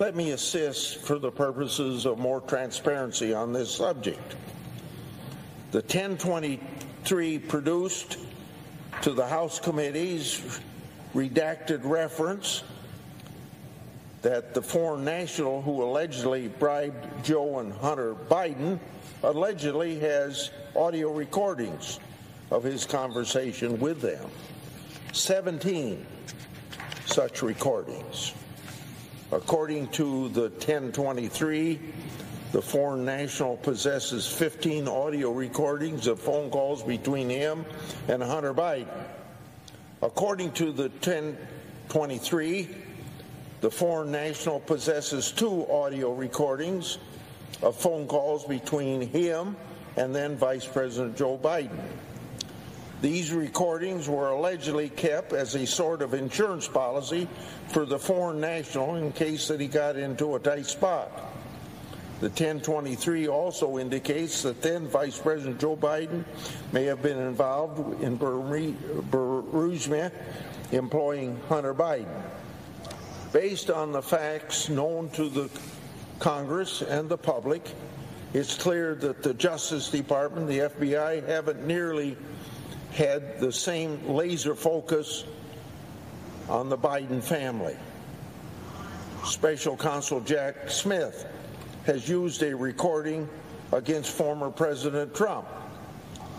Let me assist for the purposes of more transparency on this subject. The 1023 produced to the House committees redacted reference that the foreign national who allegedly bribed Joe and Hunter Biden allegedly has audio recordings of his conversation with them. 17 such recordings. According to the 1023, the foreign national possesses 15 audio recordings of phone calls between him and Hunter Biden. According to the 1023, the foreign national possesses two audio recordings of phone calls between him and then Vice President Joe Biden. These recordings were allegedly kept as a sort of insurance policy for the foreign national in case that he got into a tight spot. The 1023 also indicates that then Vice President Joe Biden may have been involved in Burisma employing Hunter Biden. Based on the facts known to the Congress and the public, it's clear that the Justice Department, the FBI, haven't nearly had the same laser focus on the Biden family. Special Counsel Jack Smith has used a recording against former President Trump.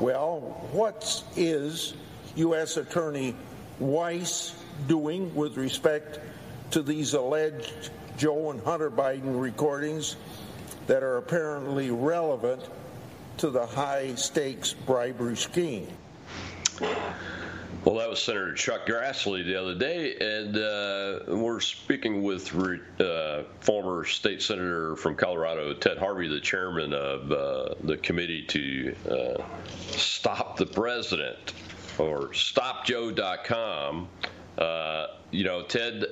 Well, what is U.S. Attorney Weiss doing with respect to these alleged Joe and Hunter Biden recordings that are apparently relevant to the high stakes bribery scheme?
Well, that was Senator Chuck Grassley the other day, and uh, we're speaking with uh, former state senator from Colorado, Ted Harvey, the chairman of uh, the committee to uh, stop the president or stopjoe.com. Uh, you know, Ted,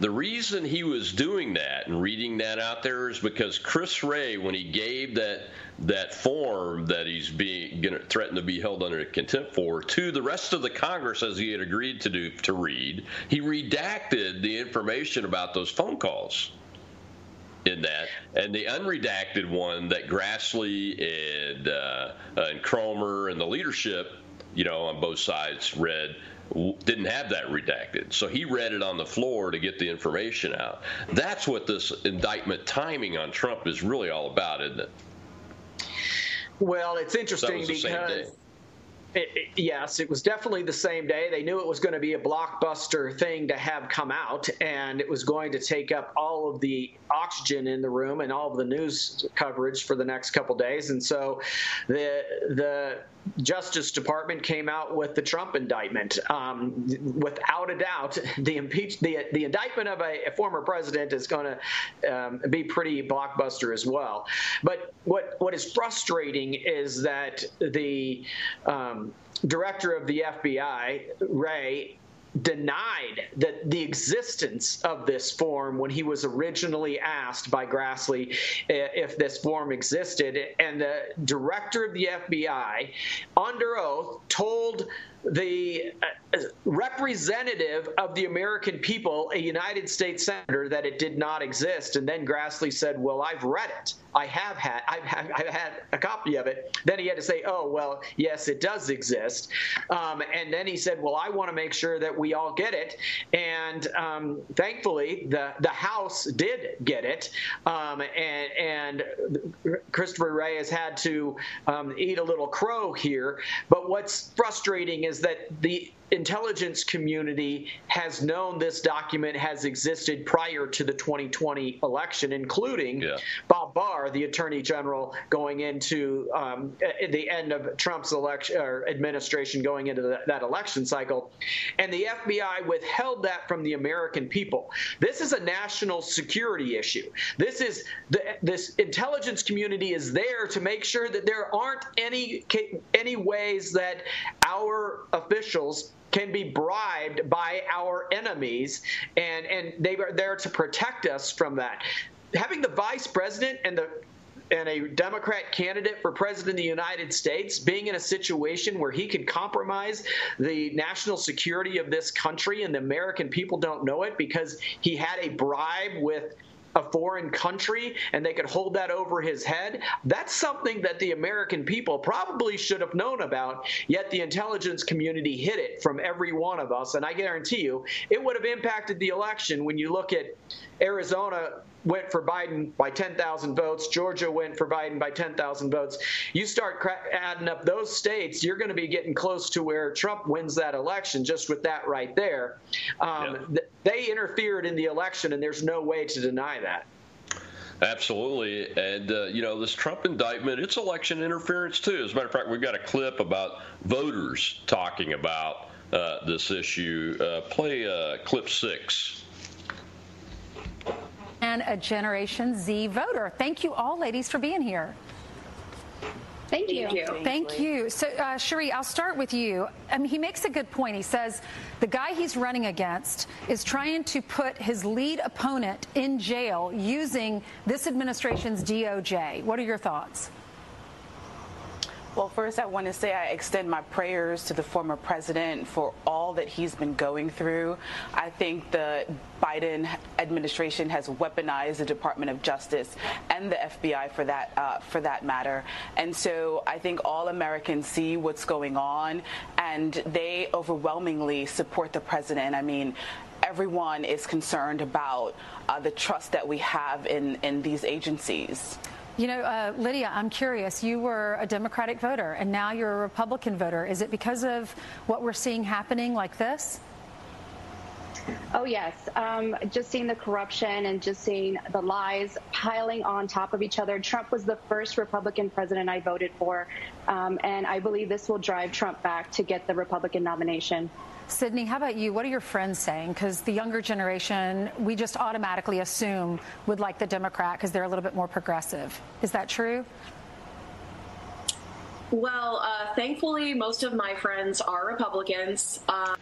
the reason he was doing that and reading that out there is because Chris Wray, when he gave that that form that he's being going to threaten to be held under contempt for to the rest of the Congress, as he had agreed to do to read, he redacted the information about those phone calls in that, and the unredacted one that Grassley and uh, and Comer and the leadership, you know, on both sides read didn't have that redacted. So he read it on the floor to get the information out. That's what this indictment timing on Trump is really all about, isn't it?
Well, it's interesting because. It, it, yes, it was definitely the same day. They knew it was going to be a blockbuster thing to have come out, and it was going to take up all of the oxygen in the room and all of the news coverage for the next couple days. And so, the the Justice Department came out with the Trump indictment. Um, without a doubt, the impeach the the indictment of a, a former president is going to um, be pretty blockbuster as well. But what what is frustrating is that the um, director of the FBI, Wray, denied that the existence of this form when he was originally asked by Grassley if this form existed. And the director of the FBI, under oath, told the uh, representative of the American people, a United States senator, that it did not exist. And then Grassley said, "Well, I've read it. I have had. I've, had, I've had a copy of it." Then he had to say, "Oh, well, yes, it does exist." Um, and then he said, "Well, I want to make sure that we all get it." And um, thankfully, the the House did get it. Um, and and Christopher Wray has had to um, eat a little crow here. But what's frustrating is that the intelligence community has known this document has existed prior to the 2020 election, including yeah. Bob Barr, the Attorney General, going into um, the end of Trump's election or administration, going into the, that election cycle, and the FBI withheld that from the American people. This is a national security issue. This is the, this intelligence community is there to make sure that there aren't any any ways that our officials can be bribed by our enemies, and, and they are there to protect us from that. Having the vice president and the and a Democrat candidate for president of the United States being in a situation where he could compromise the national security of this country and the American people don't know it because he had a bribe with a foreign country and they could hold that over his head. That's something that the American people probably should have known about, yet the intelligence community hid it from every one of us. And I guarantee you, it would have impacted the election when you look at Arizona went for Biden by 10,000 votes. Georgia went for Biden by 10,000 votes. You start adding up those states, you're going to be getting close to where Trump wins that election just with that right there. Um, yeah. th- they interfered in the election, and there's no way to deny that.
Absolutely. And, uh, you know, this Trump indictment, it's election interference, too. As a matter of fact, we've got a clip about voters talking about uh, this issue. Uh, play uh, clip six
and a Generation Z voter. Thank you all, ladies, for being here.
Thank you. Thank
you. Thank you. So, uh, Cherie, I'll start with you. I mean, he makes a good point. He says the guy he's running against is trying to put his lead opponent in jail using this administration's DOJ. What are your thoughts?
Well, first, I want to say I extend my prayers to the former president for all that he's been going through. I think the Biden administration has weaponized the Department of Justice and the FBI for that uh, for that matter. And so I think all Americans see what's going on, and they overwhelmingly support the president. I mean, everyone is concerned about uh, the trust that we have in in these agencies.
You know, uh, Lydia, I'm curious. You were a Democratic voter, and now you're a Republican voter. Is it because of what we're seeing happening like this?
Oh, yes. Um, just seeing the corruption and just seeing the lies piling on top of each other. Trump was the first Republican president I voted for, um, and I believe this will drive Trump back to get the Republican nomination.
Sydney, how about you? What are your friends saying? Because the younger generation, we just automatically assume would like the Democrat because they're a little bit more progressive. Is that true?
Well, uh, thankfully, most of my friends are Republicans. Uh,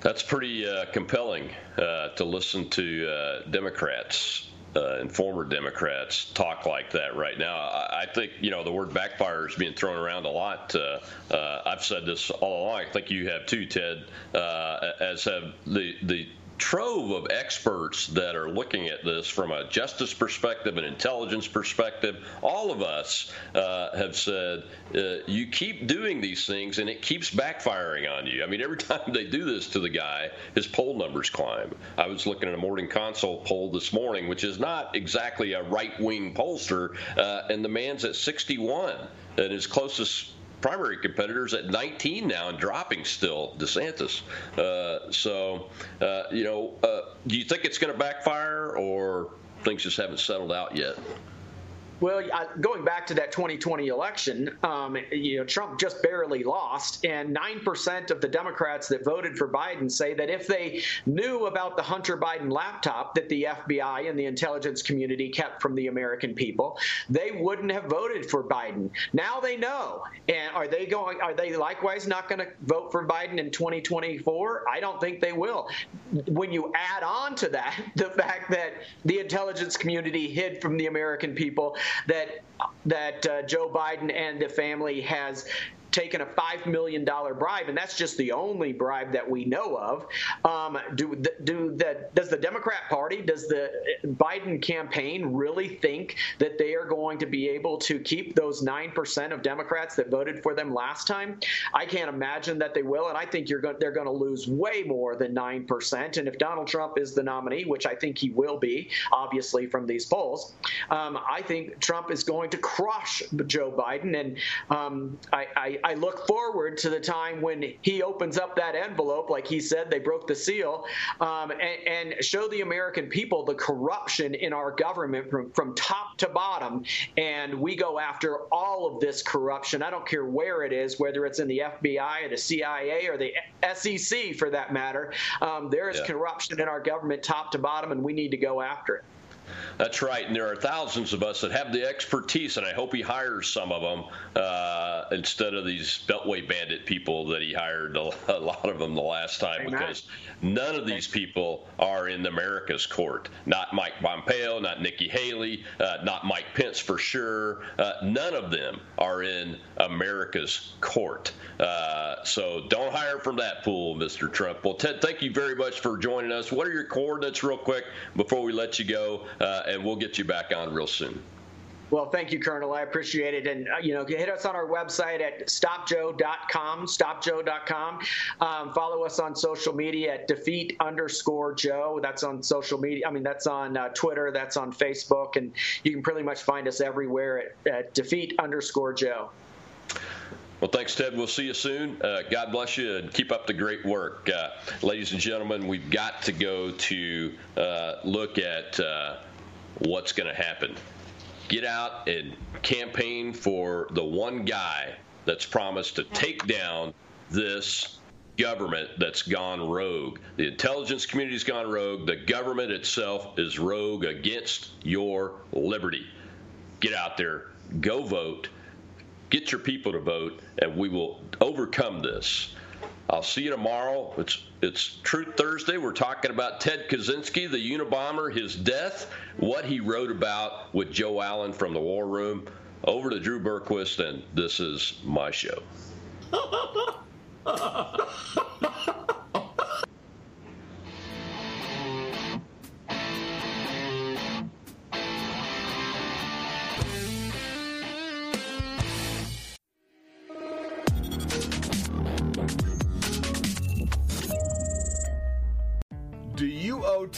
That's pretty uh, compelling uh, to listen to uh, Democrats uh, and former Democrats talk like that right now. I, I, think you know the word backfire is being thrown around a lot. Uh, uh, I've said this all along. I think you have too, Ted, uh, as have the the trove of experts that are looking at this from a justice perspective, an intelligence perspective. All of us uh, have said uh, you keep doing these things and it keeps backfiring on you. I mean, every time they do this to the guy, his poll numbers climb. I was looking at a morning consult poll this morning, which is not exactly a right wing pollster, uh, and the man's at 61 and his closest primary competitors at 19 now and dropping still, DeSantis. Uh, so, uh, you know, uh, do you think it's going to backfire or things just haven't settled out yet?
Well, going back to that 2020 election, um, you know, Trump just barely lost, and nine percent of the Democrats that voted for Biden say that if they knew about the Hunter Biden laptop that the FBI and the intelligence community kept from the American people, they wouldn't have voted for Biden. Now they know, and are they going? Are they likewise not going to vote for Biden in 2024? I don't think they will. When you add on to that the fact that the intelligence community hid from the American people that that uh, Joe Biden and the family has taken a $5 million bribe, and that's just the only bribe that we know of. Um, do, do the, does the Democrat Party, does the Biden campaign really think that they are going to be able to keep those 9% of Democrats that voted for them last time? I can't imagine that they will, and I think go- they're going to lose way more than 9%. And if Donald Trump is the nominee, which I think he will be, obviously, from these polls, um, I think Trump is going to crush Joe Biden. And um, I, I I, look forward to the time when he opens up that envelope, like he said, they broke the seal, um, and, and, show the American people the corruption in our government from, from top to bottom. And we go after all of this corruption. I don't care where it is, whether it's in the FBI or the CIA or the SEC for that matter. Um, there is yeah. corruption in our government top to bottom, and we need to go after it.
That's right. And there are thousands of us that have the expertise, and I hope he hires some of them uh, instead of these Beltway bandit people that he hired a, a lot of them the last time because none of these people are in America's court. Not Mike Pompeo, not Nikki Haley, uh, not Mike Pence for sure. Uh, none of them are in America's court. Uh, so don't hire from that pool, Mr. Trump. Well, Ted, thank you very much for joining us. What are your coordinates, real quick, before we let you go? Uh, and we'll get you back on real soon.
Well, thank you, Colonel. I appreciate it. And, uh, you know, hit us on our website at stopjoe.com, stopjoe.com. Um, follow us on social media at defeat underscore Joe. That's on social media. I mean, that's on uh, Twitter, that's on Facebook, and you can pretty much find us everywhere at, at defeat underscore Joe.
Well, thanks, Ted. We'll see you soon. Uh, God bless you and keep up the great work. Uh, ladies and gentlemen, we've got to go to uh, look at uh, what's going to happen. Get out and campaign for the one guy that's promised to take down this government that's gone rogue. The intelligence community's gone rogue. The government itself is rogue against your liberty. Get out there, go vote get your people to vote, and we will overcome this. I'll see you tomorrow. It's it's Truth Thursday. We're talking about Ted Kaczynski, the Unabomber, his death, what he wrote about with Joe Allen from the War Room. Over to Drew Berquist, and this is my show.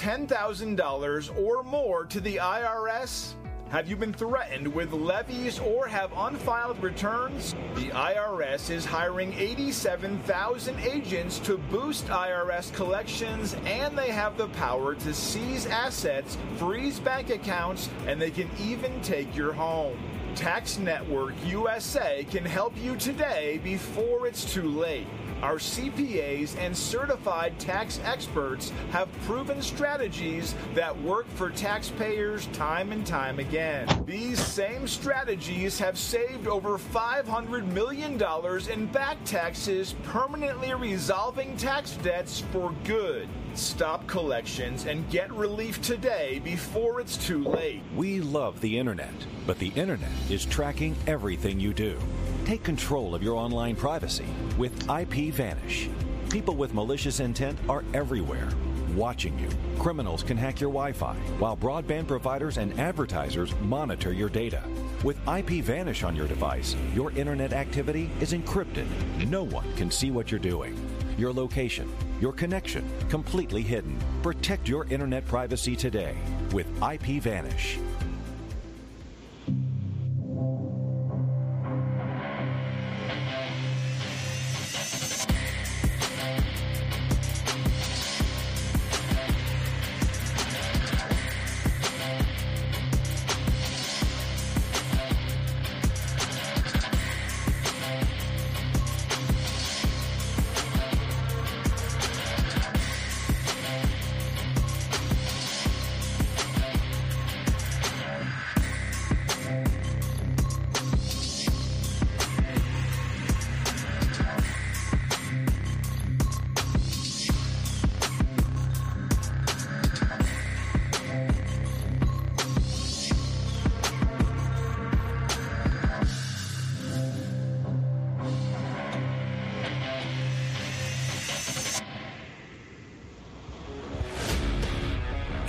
$10,000 or more to the IRS? Have you been threatened with levies or have unfiled returns? The IRS is hiring 87,000 agents to boost IRS collections, and they have the power to seize assets, freeze bank accounts, and they can even take your home. Tax Network USA can help you today before it's too late. Our CPAs and certified tax experts have proven strategies that work for taxpayers time and time again. These same strategies have saved over $500 million in back taxes, permanently resolving tax debts for good. Stop collections and get relief today before it's too late.
We love the internet, but the internet is tracking everything you do. Take control of your online privacy with IPVanish. People with malicious intent are everywhere, watching you. Criminals can hack your Wi Fi, while broadband providers and advertisers monitor your data. With IPVanish on your device, your internet activity is encrypted. No one can see what you're doing. Your location, your connection, completely hidden. Protect your internet privacy today with IPVanish.